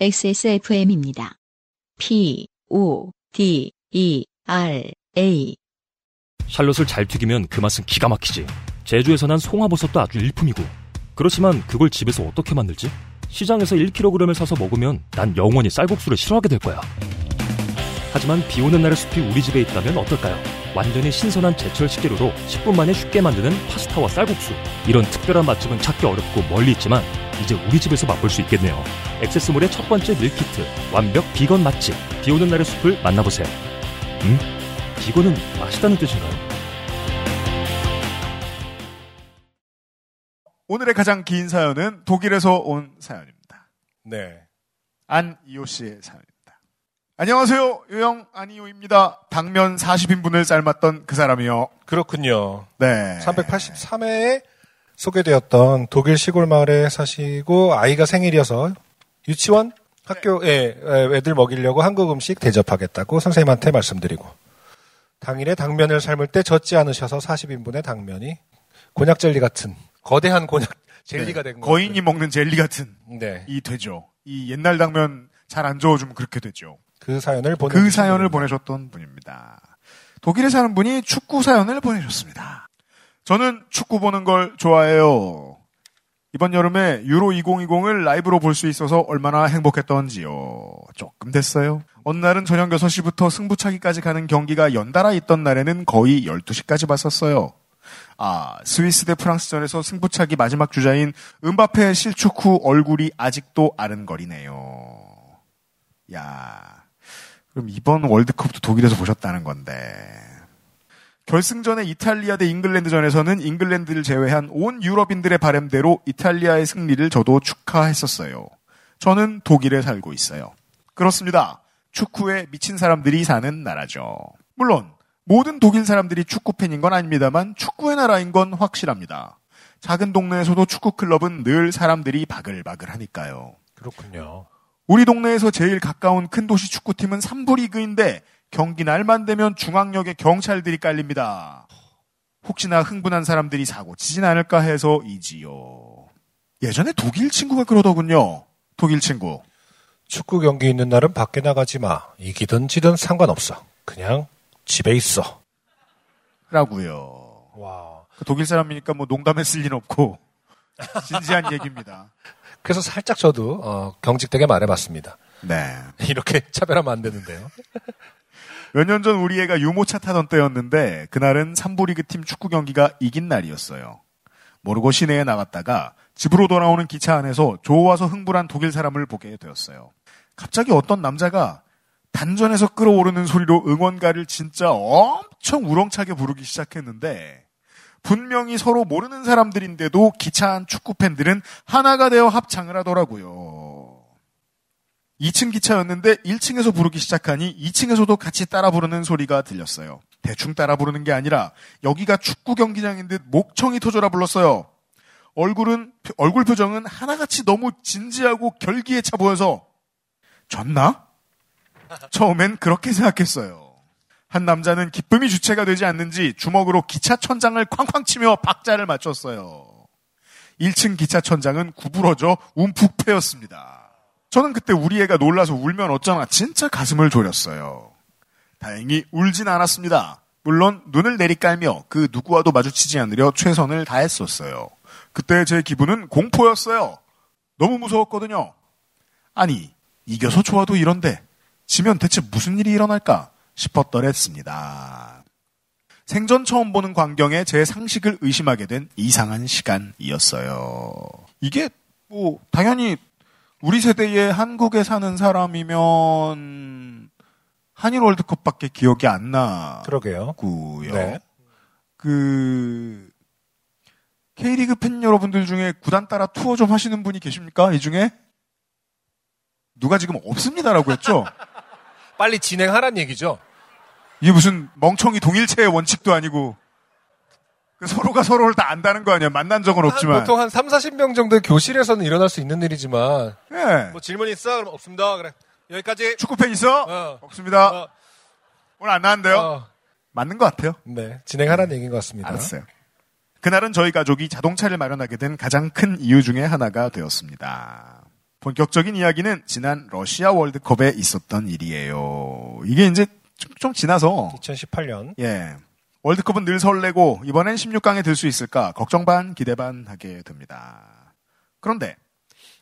XSFM입니다. P, O, D, E, R, A. 샬롯을 잘 튀기면 그 맛은 기가 막히지. 제주에서 난 송화버섯도 아주 일품이고. 그렇지만 그걸 집에서 어떻게 만들지? 시장에서 1kg을 사서 먹으면 난 영원히 쌀국수를 싫어하게 될 거야. 하지만 비 오는 날의 숲이 우리 집에 있다면 어떨까요? 완전히 신선한 제철 식재료로 10분 만에 쉽게 만드는 파스타와 쌀국수. 이런 특별한 맛집은 찾기 어렵고 멀리 있지만 이제 우리 집에서 맛볼 수 있겠네요. 액세스몰의 첫 번째 밀키트. 완벽 비건 맛집. 비 오는 날의 숲을 만나보세요. 음? 비건은 맛있다는 뜻인가요? 오늘의 가장 긴 사연은 독일에서 온 사연입니다. 네. 안이호 씨의 사연입니다. 안녕하세요. 유영 안이호입니다. 당면 40인분을 삶았던 그 사람이요. 그렇군요. 네. 383회에 소개되었던 독일 시골 마을에 사시고 아이가 생일이어서 유치원 학교에 애들 먹이려고 한국 음식 대접하겠다고 선생님한테 말씀드리고 당일에 당면을 삶을 때 젖지 않으셔서 40인분의 당면이 곤약 젤리 같은 거대한 곤약 젤리가 네. 된 거. 거인이 먹는 젤리 같은 네. 이 되죠. 이 옛날 당면 잘 안 저어주면 그렇게 되죠. 그 사연을 보내 그 사연을 보내셨던 분입니다. 독일에 사는 분이 축구 사연을 보내셨습니다. 저는 축구 보는 걸 좋아해요. 이번 여름에 유로 2020을 라이브로 볼 수 있어서 얼마나 행복했던지요. 조금 됐어요. 어느 날은 저녁 6시부터 승부차기까지 가는 경기가 연달아 있던 날에는 거의 12시까지 봤었어요. 아, 스위스 대 프랑스전에서 승부차기 마지막 주자인 은바페 실축 후 얼굴이 아직도 아른거리네요. 야, 그럼 이번 월드컵도 독일에서 보셨다는 건데. 결승전의 이탈리아 대 잉글랜드전에서는 잉글랜드를 제외한 온 유럽인들의 바램대로 이탈리아의 승리를 저도 축하했었어요. 저는 독일에 살고 있어요. 그렇습니다. 축구에 미친 사람들이 사는 나라죠. 물론 모든 독일 사람들이 축구 팬인 건 아닙니다만 축구의 나라인 건 확실합니다. 작은 동네에서도 축구 클럽은 늘 사람들이 바글바글 하니까요. 그렇군요. 우리 동네에서 제일 가까운 큰 도시 축구팀은 3부 리그인데 경기 날만 되면 중앙역에 경찰들이 깔립니다. 혹시나 흥분한 사람들이 사고 치진 않을까 해서 이지요. 예전에 독일 친구가 그러더군요. 독일 친구. 축구 경기 있는 날은 밖에 나가지 마. 이기든 지든 상관없어. 그냥 집에 있어. 라고요. 와. 그 독일 사람이니까 뭐 농담했을 리는 없고 진지한 얘기입니다. 그래서 살짝 저도 어, 경직되게 말해봤습니다. 네. 이렇게 차별하면 안 되는데요. 몇 년 전 우리 애가 유모차 타던 때였는데 그날은 3부 리그 팀 축구 경기가 이긴 날이었어요. 모르고 시내에 나갔다가 집으로 돌아오는 기차 안에서 좋아서 흥분한 독일 사람을 보게 되었어요. 갑자기 어떤 남자가 단전에서 끌어오르는 소리로 응원가를 진짜 엄청 우렁차게 부르기 시작했는데 분명히 서로 모르는 사람들인데도 기차 안 축구 팬들은 하나가 되어 합창을 하더라고요. 2층 기차였는데 1층에서 부르기 시작하니 2층에서도 같이 따라 부르는 소리가 들렸어요. 대충 따라 부르는 게 아니라 여기가 축구 경기장인 듯 목청이 터져라 불렀어요. 얼굴은 얼굴 표정은 하나같이 너무 진지하고 결기에 차 보여서 졌나? 처음엔 그렇게 생각했어요. 한 남자는 기쁨이 주체가 되지 않는지 주먹으로 기차 천장을 쾅쾅 치며 박자를 맞췄어요. 1층 기차 천장은 구부러져 움푹 패였습니다. 저는 그때 우리 애가 놀라서 울면 어쩌나 진짜 가슴을 졸였어요. 다행히 울진 않았습니다. 물론 눈을 내리깔며 그 누구와도 마주치지 않으려 최선을 다했었어요. 그때 제 기분은 공포였어요. 너무 무서웠거든요. 아니, 이겨서 좋아도 이런데 지면 대체 무슨 일이 일어날까 싶었더랬습니다. 생전 처음 보는 광경에 제 상식을 의심하게 된 이상한 시간이었어요. 이게 뭐 당연히 우리 세대에 한국에 사는 사람이면 한일 월드컵밖에 기억이 안 그러게요. 나고요. 네. 그 K리그 팬 여러분들 중에 구단 따라 투어 좀 하시는 분이 계십니까? 이 중에 누가 지금 없습니다라고 했죠. 빨리 진행하란 얘기죠. 이게 무슨 멍청이 동일체의 원칙도 아니고 그 서로가 서로를 다 안다는 거 아니야. 만난 적은 없지만. 보통 한 3, 40명 정도 교실에서는 일어날 수 있는 일이지만 예. 뭐 질문 있어? 그럼 없습니다. 그래. 여기까지. 축구팬 있어? 어. 없습니다. 어, 오늘 안 나왔는데요. 어. 맞는 것 같아요. 네. 진행하라는 얘기인 것 같습니다. 알았어요. 그날은 저희 가족이 자동차를 마련하게 된 가장 큰 이유 중에 하나가 되었습니다. 본격적인 이야기는 지난 러시아 월드컵에 있었던 일이에요. 이게 이제 좀, 좀 지나서 2018년. 예. 월드컵은 늘 설레고 이번엔 16강에 들 수 있을까 걱정 반 기대 반 하게 됩니다. 그런데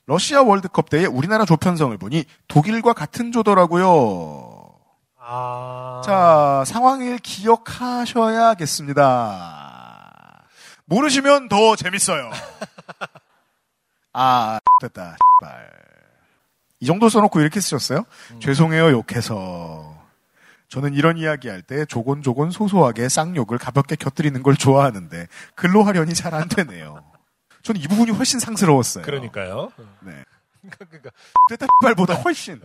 러시아 월드컵 때의 우리나라 조편성을 보니 독일과 같은 조더라고요. 아. 자, 상황을 기억하셔야겠습니다. 모르시면 더 재밌어요. 아, 됐다. 발. 이 정도 써놓고 이렇게 쓰셨어요? 죄송해요, 욕해서. 저는 이런 이야기 할 때 조곤조곤 소소하게 쌍욕을 가볍게 곁들이는 걸 좋아하는데 글로 하려니 잘 안 되네요. 저는 이 부분이 훨씬 상스러웠어요. 그러니까요. 네. 그러니까 됐다 발보다 훨씬.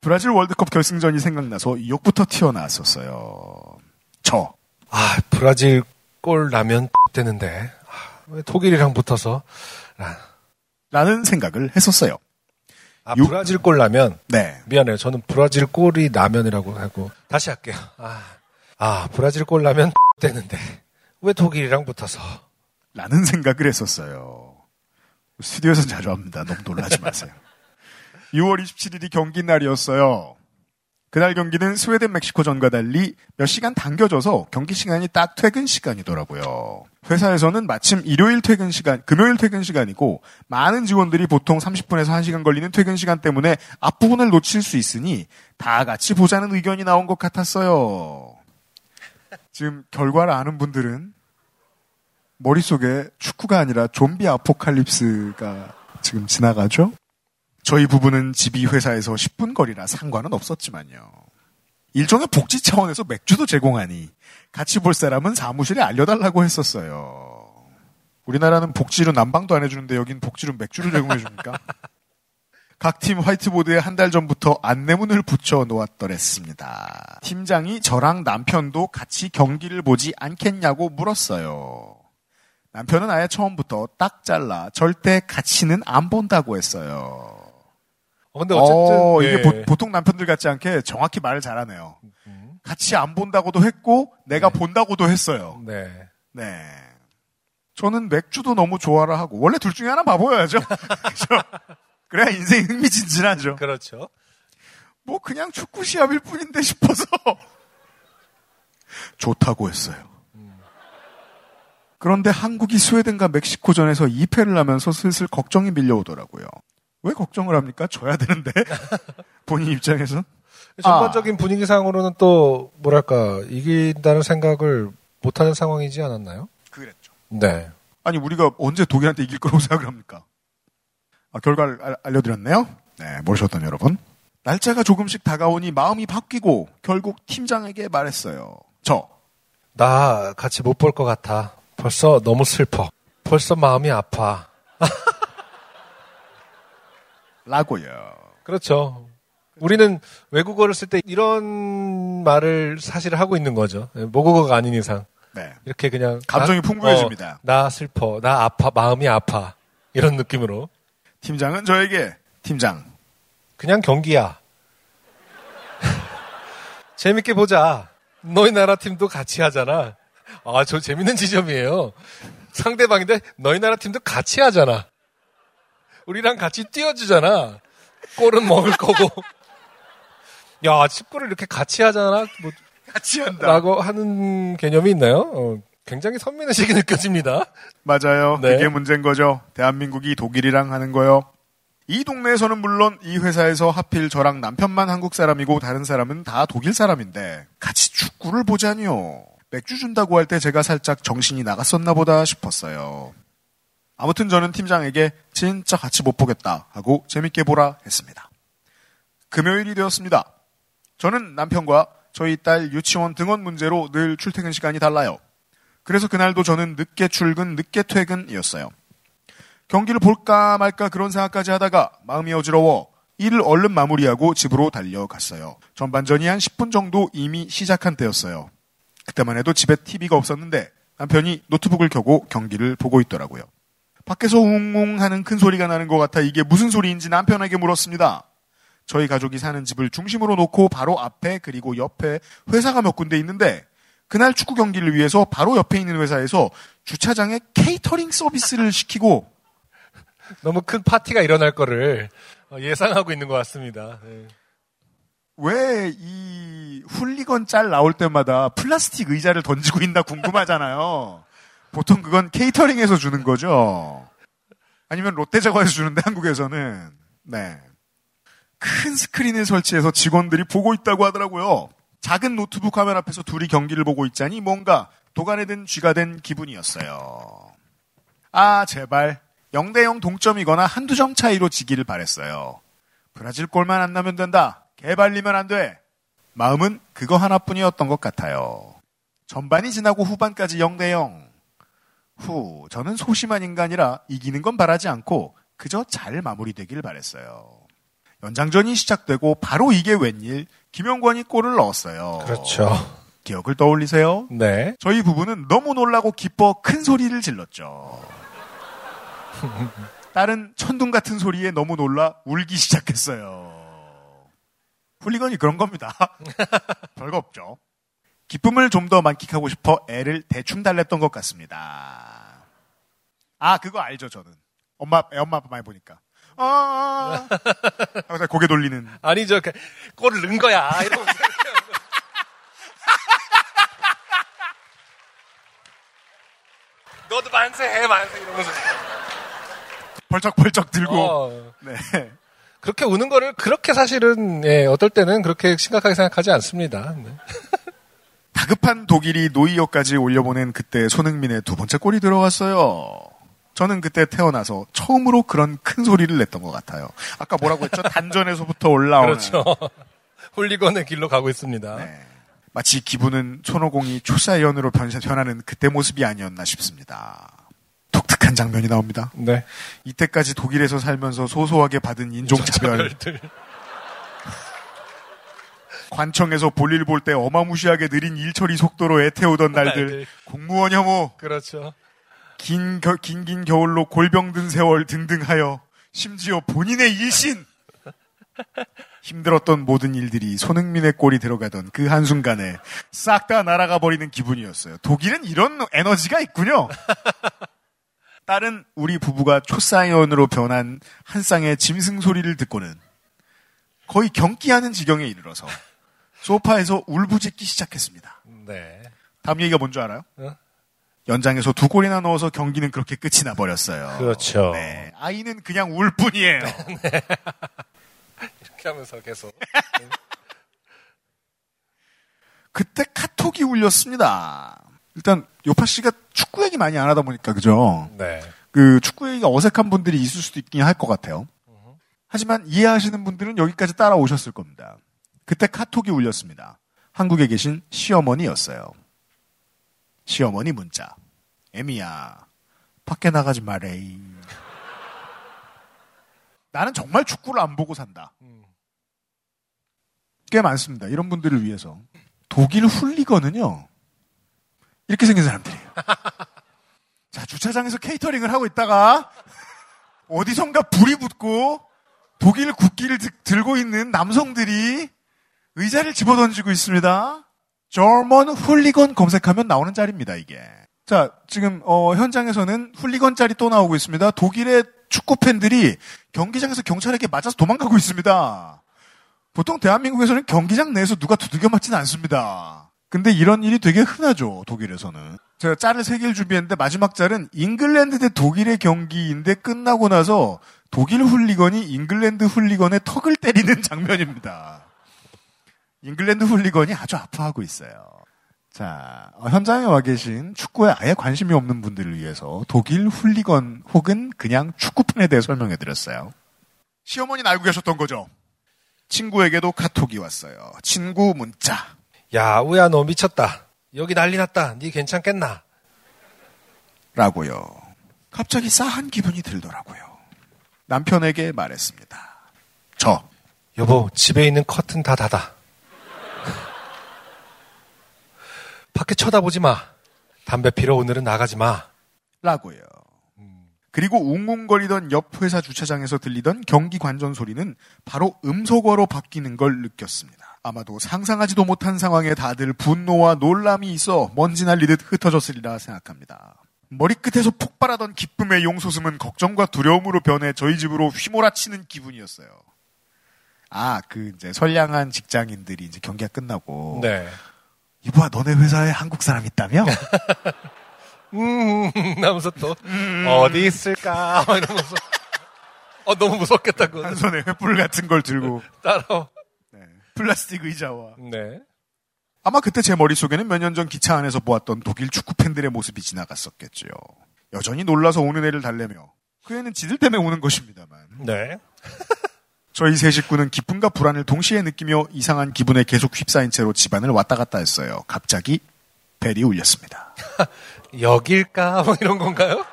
브라질 월드컵 결승전이 생각나서 이 욕부터 튀어나왔었어요. 저. 아, 브라질 골 나면 되는데. 아, 왜 독일이랑 붙어서. 아, 라는 생각을 했었어요. 아, 요- 브라질 골 나면. 네. 미안해요. 저는 브라질 골이 라면이라고 하고. 다시 할게요. 아, 아 브라질 골 나면 되는데. 왜 독일이랑 붙어서. 라는 생각을 했었어요. 스튜디오에서 자주 합니다. 너무 놀라지 마세요. 6월 27일이 경기 날이었어요. 그날 경기는 스웨덴 멕시코전과 달리 몇 시간 당겨져서 경기 시간이 딱 퇴근 시간이더라고요. 회사에서는 마침 일요일 퇴근 시간, 금요일 퇴근 시간이고 많은 직원들이 보통 30분에서 1시간 걸리는 퇴근 시간 때문에 앞부분을 놓칠 수 있으니 다 같이 보자는 의견이 나온 것 같았어요. 지금 결과를 아는 분들은 머릿속에 축구가 아니라 좀비 아포칼립스가 지금 지나가죠? 저희 부부는 집이 회사에서 10분 거리라 상관은 없었지만요. 일종의 복지 차원에서 맥주도 제공하니 같이 볼 사람은 사무실에 알려달라고 했었어요. 우리나라는 복지로 난방도 안 해주는데 여긴 복지로 맥주를 제공해 줍니까? 각 팀 화이트보드에 한 달 전부터 안내문을 붙여 놓았더랬습니다. 팀장이 저랑 남편도 같이 경기를 보지 않겠냐고 물었어요. 남편은 아예 처음부터 딱 잘라 절대 같이는 안 본다고 했어요. 어, 근데 어쨌든. 어, 이게 예. 보, 통 남편들 같지 않게 정확히 말을 잘하네요. 같이 안 본다고도 했고 내가 네. 본다고도 했어요. 네. 네. 저는 맥주도 너무 좋아라 하고 원래 둘 중에 하나 봐보여야죠. 그죠? 그래야 인생 흥미진진하죠. 그렇죠. 뭐 그냥 축구 시합일 뿐인데 싶어서 좋다고 했어요. 그런데 한국이 스웨덴과 멕시코전에서 2패를 하면서 슬슬 걱정이 밀려오더라고요. 왜 걱정을 합니까? 져야 되는데 본인 입장에서 전반적인 분위기상으로는 또, 뭐랄까, 이긴다는 생각을 못하는 상황이지 않았나요? 그랬죠. 네. 아니 우리가 언제 독일한테 이길 거라고 생각을 합니까? 아, 결과를 알- 알려드렸네요. 네, 모르셨던 여러분. 날짜가 조금씩 다가오니 마음이 바뀌고 결국 팀장에게 말했어요. 저 나 같이 못 볼 것 같아. 벌써 너무 슬퍼. 벌써 마음이 아파. 라고요. 그렇죠. 우리는 외국어를 쓸 때 이런 말을 사실 하고 있는 거죠. 모국어가 아닌 이상. 네. 이렇게 그냥. 감정이 나- 풍부해집니다. 어, 나 슬퍼. 나 아파. 마음이 아파. 이런 느낌으로. 팀장은 저에게 팀장 그냥 경기야. 재밌게 보자. 너희 나라 팀도 같이 하잖아. 아, 저 재밌는 지점이에요. 상대방인데 너희 나라 팀도 같이 하잖아. 우리랑 같이 뛰어주잖아. 골은 먹을 거고. 야, 축구를 이렇게 같이 하잖아. 뭐, 같이 한다. 라고 하는 개념이 있나요? 어, 굉장히 선민의식이 느껴집니다. 맞아요. 네. 그게 문제인 거죠. 대한민국이 독일이랑 하는 거요. 이 동네에서는 물론 이 회사에서 하필 저랑 남편만 한국 사람이고 다른 사람은 다 독일 사람인데 같이 축구를 보자니요. 맥주 준다고 할 때 제가 살짝 정신이 나갔었나 보다 싶었어요. 아무튼 저는 팀장에게 진짜 같이 못 보겠다 하고 재밌게 보라 했습니다. 금요일이 되었습니다. 저는 남편과 저희 딸 유치원 등원 문제로 늘 출퇴근 시간이 달라요. 그래서 그날도 저는 늦게 출근, 늦게 퇴근이었어요. 경기를 볼까 말까 그런 생각까지 하다가 마음이 어지러워 일을 얼른 마무리하고 집으로 달려갔어요. 전반전이 한 10분 정도 이미 시작한 때였어요. 그때만 해도 집에 TV가 없었는데 남편이 노트북을 켜고 경기를 보고 있더라고요. 밖에서 웅웅 하는 큰 소리가 나는 것 같아 이게 무슨 소리인지 남편에게 물었습니다. 저희 가족이 사는 집을 중심으로 놓고 바로 앞에 그리고 옆에 회사가 몇 군데 있는데 그날 축구 경기를 위해서 바로 옆에 있는 회사에서 주차장에 케이터링 서비스를 시키고 너무 큰 파티가 일어날 거를 어, 예상하고 있는 것 같습니다. 네. 왜이 훌리건 짤 나올 때마다 플라스틱 의자를 던지고 있나 궁금하잖아요. 보통 그건 케이터링에서 주는 거죠. 아니면 롯데자과에서 주는데 한국에서는 네. 큰 스크린을 설치해서 직원들이 보고 있다고 하더라고요. 작은 노트북 화면 앞에서 둘이 경기를 보고 있자니 뭔가 도간에 든 쥐가 된 기분이었어요. 아, 제발. 0대0 동점이거나 한두 점 차이로 지기를 바랬어요. 브라질 골만 안 나면 된다. 개발리면 안 돼. 마음은 그거 하나뿐이었던 것 같아요. 전반이 지나고 후반까지 0대0. 후, 저는 소심한 인간이라 이기는 건 바라지 않고 그저 잘 마무리되길 바랬어요. 연장전이 시작되고 바로 이게 웬일 김영권이 골을 넣었어요. 그렇죠. 기억을 떠올리세요? 네. 저희 부부는 너무 놀라고 기뻐 큰 소리를 질렀죠. 딸은 천둥 같은 소리에 너무 놀라 울기 시작했어요. 훌리건이 그런 겁니다. 별거 없죠. 기쁨을 좀 더 만끽하고 싶어 애를 대충 달랬던 것 같습니다. 아, 그거 알죠, 저는. 엄마, 애 엄마 아빠 많이 보니까. 아, 하고 고개 돌리는. 아니, 저, 골을 넣은 거야. 이러면서. 너도 만세해, 만세. 이러면서. 벌쩍벌쩍 들고. 어, 네. 그렇게 우는 거를 그렇게 사실은, 예, 어떨 때는 그렇게 심각하게 생각하지 않습니다. 네. 다급한 독일이 노이어까지 올려보낸 그때 손흥민의 두 번째 골이 들어갔어요. 저는 그때 태어나서 처음으로 그런 큰 소리를 냈던 것 같아요. 아까 뭐라고 했죠? 단전에서부터 올라오는. 그렇죠. 홀리건의 길로 가고 있습니다. 네. 마치 기분은 손오공이 초사연으로 변하는 그때 모습이 아니었나 싶습니다. 독특한 장면이 나옵니다. 네. 이때까지 독일에서 살면서 소소하게 받은 인종차별, 차별들. 관청에서 볼일 볼 때 어마무시하게 느린 일처리 속도로 애태우던 날들, 날들. 공무원 혐오, 그렇죠. 긴, 겨, 긴, 긴 겨울로 골병 든 세월 등등하여 심지어 본인의 일신! 힘들었던 모든 일들이 손흥민의 골이 들어가던 그 한순간에 싹 다 날아가 버리는 기분이었어요. 독일은 이런 에너지가 있군요. 딸은 우리 부부가 초사이언으로 변한 한 쌍의 짐승 소리를 듣고는 거의 경기하는 지경에 이르러서 소파에서 울부짖기 시작했습니다. 네. 다음 얘기가 뭔지 알아요? 어? 연장에서 두 골이나 넣어서 경기는 그렇게 끝이 나버렸어요. 그렇죠. 네. 아이는 그냥 울 뿐이에요. 이렇게 하면서 계속. 그때 카톡이 울렸습니다. 일단 요파 씨가 축구 얘기 많이 안 하다 보니까 그죠? 네. 그 축구 얘기가 어색한 분들이 있을 수도 있긴 할 것 같아요. 하지만 이해하시는 분들은 여기까지 따라오셨을 겁니다. 그때 카톡이 울렸습니다. 한국에 계신 시어머니였어요. 시어머니 문자. 애미야, 밖에 나가지 말래. 나는 정말 축구를 안 보고 산다. 꽤 많습니다. 이런 분들을 위해서. 독일 훌리거는요, 이렇게 생긴 사람들이에요. 자, 주차장에서 케이터링을 하고 있다가, 어디선가 불이 붙고, 독일 국기를 드- 들고 있는 남성들이 의자를 집어던지고 있습니다. 저먼 훌리건 검색하면 나오는 자리입니다, 이게. 자, 지금, 어, 현장에서는 훌리건 짤이 또 나오고 있습니다. 독일의 축구 팬들이 경기장에서 경찰에게 맞아서 도망가고 있습니다. 보통 대한민국에서는 경기장 내에서 누가 두들겨 맞지는 않습니다. 근데 이런 일이 되게 흔하죠, 독일에서는. 제가 짤을 세 개를 준비했는데 마지막 짤은 잉글랜드 대 독일의 경기인데 끝나고 나서 독일 훌리건이 잉글랜드 훌리건의 턱을 때리는 장면입니다. 잉글랜드 훌리건이 아주 아파하고 있어요. 자, 어, 현장에 와 계신 축구에 아예 관심이 없는 분들을 위해서 독일 훌리건 혹은 그냥 축구팬에 대해 설명해 드렸어요. 시어머니는 알고 계셨던 거죠? 친구에게도 카톡이 왔어요. 친구 문자. 야, 우야, 너 미쳤다. 여기 난리 났다. 니 괜찮겠나? 라고요. 갑자기 싸한 기분이 들더라고요. 남편에게 말했습니다. 저, 여보, 집에 있는 커튼 다 닫아. 밖에 쳐다보지 마. 담배 피러 오늘은 나가지 마. 라고요. 그리고 웅웅거리던 옆 회사 주차장에서 들리던 경기 관전 소리는 바로 음소거로 바뀌는 걸 느꼈습니다. 아마도 상상하지도 못한 상황에 다들 분노와 놀람이 있어 먼지 날리듯 흩어졌으리라 생각합니다. 머리끝에서 폭발하던 기쁨의 용솟음은 걱정과 두려움으로 변해 저희 집으로 휘몰아치는 기분이었어요. 아, 그 이제 선량한 직장인들이 이제 경기가 끝나고 네. 이봐 너네 회사에 한국 사람 있다며? 음, 하면서 또, 어디 있을까? 막 이러면서. 어, 너무 무섭겠다, 그거. 한 손에 횃불 같은 걸 들고 따라와. 네. 플라스틱 의자와 네. 아마 그때 제 머릿속에는 몇 년 전 기차 안에서 보았던 독일 축구 팬들의 모습이 지나갔었겠죠. 여전히 놀라서 우는 애를 달래며 그 애는 지들 때문에 우는 것입니다만 네. 저희 세 식구는 기쁨과 불안을 동시에 느끼며 이상한 기분에 계속 휩싸인 채로 집안을 왔다 갔다 했어요. 갑자기 벨이 울렸습니다. 여길까? 뭐 이런 건가요?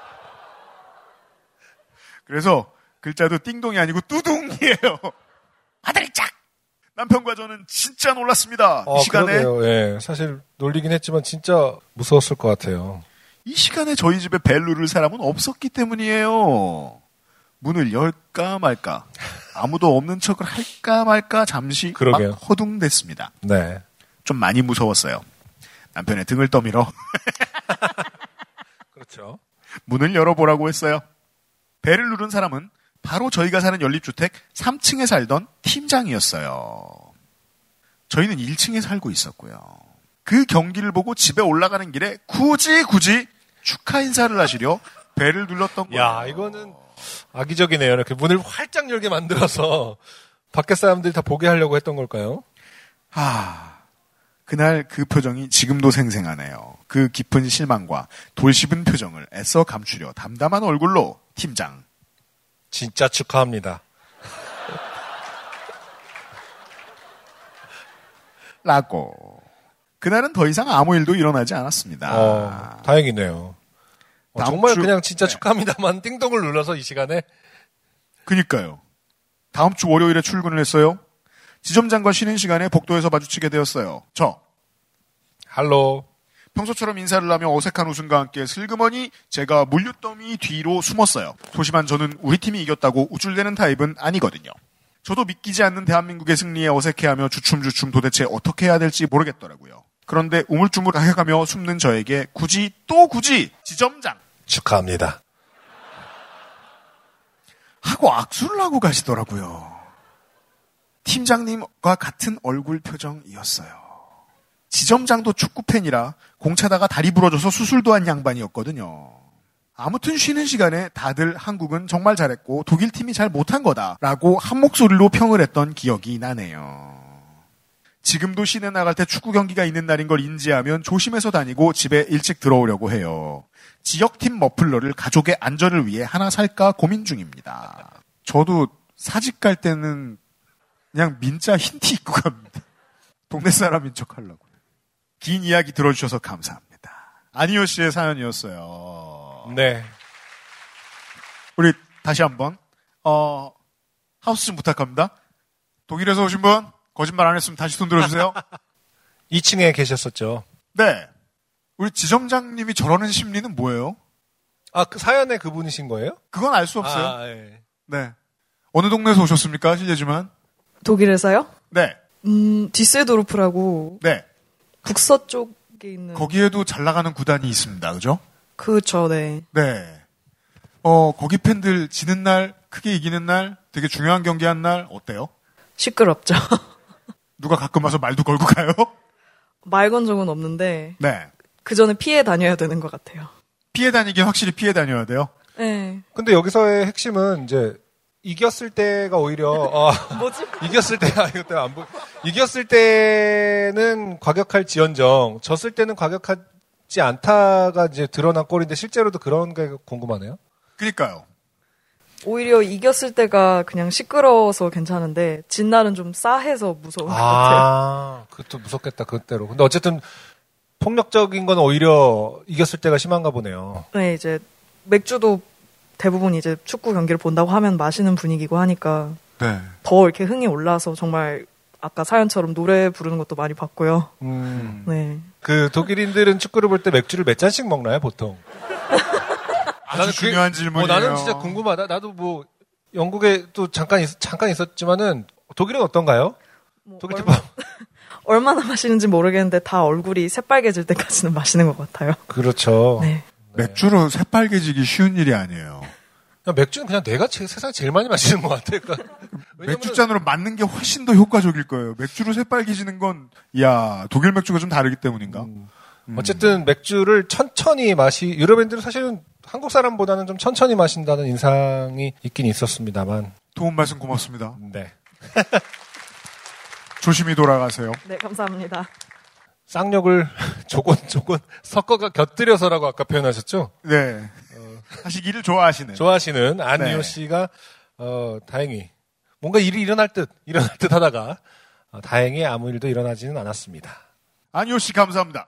그래서 글자도 띵동이 아니고 뚜둥이에요. 아들이 짝! 남편과 저는 진짜 놀랐습니다. 어, 이 시간에 그러게요. 예. 사실 놀리긴 했지만 진짜 무서웠을 것 같아요. 이 시간에 저희 집에 벨 누를 사람은 없었기 때문이에요. 문을 열까 말까 아무도 없는 척을 할까 말까 잠시 그러게요. 막 허둥댔습니다. 네. 좀 많이 무서웠어요. 남편의 등을 떠밀어 그렇죠. 문을 열어보라고 했어요. 벨을 누른 사람은 바로 저희가 사는 연립주택 3층에 살던 팀장이었어요. 저희는 1층에 살고 있었고요. 그 경기를 보고 집에 올라가는 길에 굳이 굳이 축하 인사를 하시려 벨을 눌렀던 거예요. 야, 이거는 악의적이네요. 이렇게 문을 활짝 열게 만들어서 밖에 사람들이 다 보게 하려고 했던 걸까요? 아, 그날 그 표정이 지금도 생생하네요. 그 깊은 실망과 돌씹은 표정을 애써 감추려 담담한 얼굴로 팀장. 진짜 축하합니다. 라고. 그날은 더 이상 아무 일도 일어나지 않았습니다. 어, 다행이네요. 어, 정말 주- 그냥 진짜 네. 축하합니다만 띵동을 눌러서 이 시간에 그니까요. 다음 주 월요일에 출근을 했어요. 지점장과 쉬는 시간에 복도에서 마주치게 되었어요. 저. 할로 평소처럼 인사를 하며 어색한 웃음과 함께 슬그머니 제가 물류더미 뒤로 숨었어요. 소심한 저는 우리 팀이 이겼다고 우쭐대는 타입은 아니거든요. 저도 믿기지 않는 대한민국의 승리에 어색해하며 주춤주춤 도대체 어떻게 해야 될지 모르겠더라고요. 그런데 우물쭈물해가며 숨는 저에게 굳이 또 굳이 지점장 축하합니다. 하고 악수를 하고 가시더라고요. 팀장님과 같은 얼굴 표정이었어요. 지점장도 축구팬이라 공차다가 다리 부러져서 수술도 한 양반이었거든요. 아무튼 쉬는 시간에 다들 한국은 정말 잘했고 독일 팀이 잘 못한 거다라고 한 목소리로 평을 했던 기억이 나네요. 지금도 시내 나갈 때 축구 경기가 있는 날인 걸 인지하면 조심해서 다니고 집에 일찍 들어오려고 해요. 지역팀 머플러를 가족의 안전을 위해 하나 살까 고민 중입니다. 저도 사직 갈 때는 그냥 민자 흰 티 입고 갑니다. 동네 사람인 척 하려고. 긴 이야기 들어주셔서 감사합니다. 아니오 씨의 사연이었어요. 네. 우리 다시 한번 어 하우스 좀 부탁합니다. 독일에서 오신 분 거짓말 안 했으면 다시 손 들어주세요. 2층에 계셨었죠. 네. 우리 지점장님이 저러는 심리는 뭐예요? 아, 그 사연에 그분이신 거예요? 그건 알 수 없어요. 아, 예. 네. 어느 동네에서 오셨습니까? 실례지만. 독일에서요? 네. 음, 디세도르프라고 네. 북서 쪽에 있는 거기에도 잘 나가는 구단이 있습니다. 그죠? 그렇죠, 네. 네. 어, 거기 팬들 지는 날, 크게 이기는 날, 되게 중요한 경기 한 날, 어때요? 시끄럽죠. 누가 가끔 와서 말도 걸고 가요? 말 건 적은 없는데 네. 그 전에 피해 다녀야 되는 것 같아요. 피해 다니긴 확실히 피해 다녀야 돼요. 네. 근데 여기서의 핵심은 이제 이겼을 때가 오히려 어, 뭐지? 이겼을 때 아, 이거 때문에 안 보. 이겼을 때는 과격할 지연정, 졌을 때는 과격하지 않다가 이제 드러난 꼴인데 실제로도 그런 게 궁금하네요. 그니까요. 오히려 이겼을 때가 그냥 시끄러워서 괜찮은데 진 날은 좀 싸해서 무서운 것 같아요. 아, 그것도 무섭겠다 그때로. 근데 어쨌든 폭력적인 건 오히려 이겼을 때가 심한가 보네요. 네, 이제 맥주도 대부분 이제 축구 경기를 본다고 하면 마시는 분위기고 하니까 네. 더 이렇게 흥이 올라서 정말 아까 사연처럼 노래 부르는 것도 많이 봤고요. 음. 네. 그 독일인들은 축구를 볼 때 맥주를 몇 잔씩 먹나요, 보통? 아주 나는 그게- 중요한 질문이에요. 어, 나는 진짜 궁금하다. 나도 뭐 영국에 또 잠깐 있, 잠깐 있었지만은 독일은 어떤가요? 뭐 독일집밥 얼마, 나 마시는지 모르겠는데 다 얼굴이 새빨개질 때까지는 마시는 것 같아요. 그렇죠. 네. 맥주로 새빨개지기 쉬운 일이 아니에요. 그냥 맥주는 그냥 내가 제, 세상에 제일 많이 마시는 것 같아. 그러니까 왜냐면은- 맥주 잔으로 맞는 게 훨씬 더 효과적일 거예요. 맥주로 새빨개지는 건, 야 독일 맥주가 좀 다르기 때문인가? 음. 어쨌든 맥주를 천천히 마시 유럽인들은 사실은 한국 사람보다는 좀 천천히 마신다는 인상이 있긴 있었습니다만 도움 말씀 고맙습니다. 네. 조심히 돌아가세요. 네, 감사합니다. 쌍욕을 조곤조곤 섞어가 곁들여서라고 아까 표현하셨죠? 네. 하시기를 좋아하시는. 좋아하시는 안니오 네. 씨가 어, 다행히 뭔가 일이 일어날 듯 일어날 듯 하다가 어, 다행히 아무 일도 일어나지는 않았습니다. 안효 씨 감사합니다.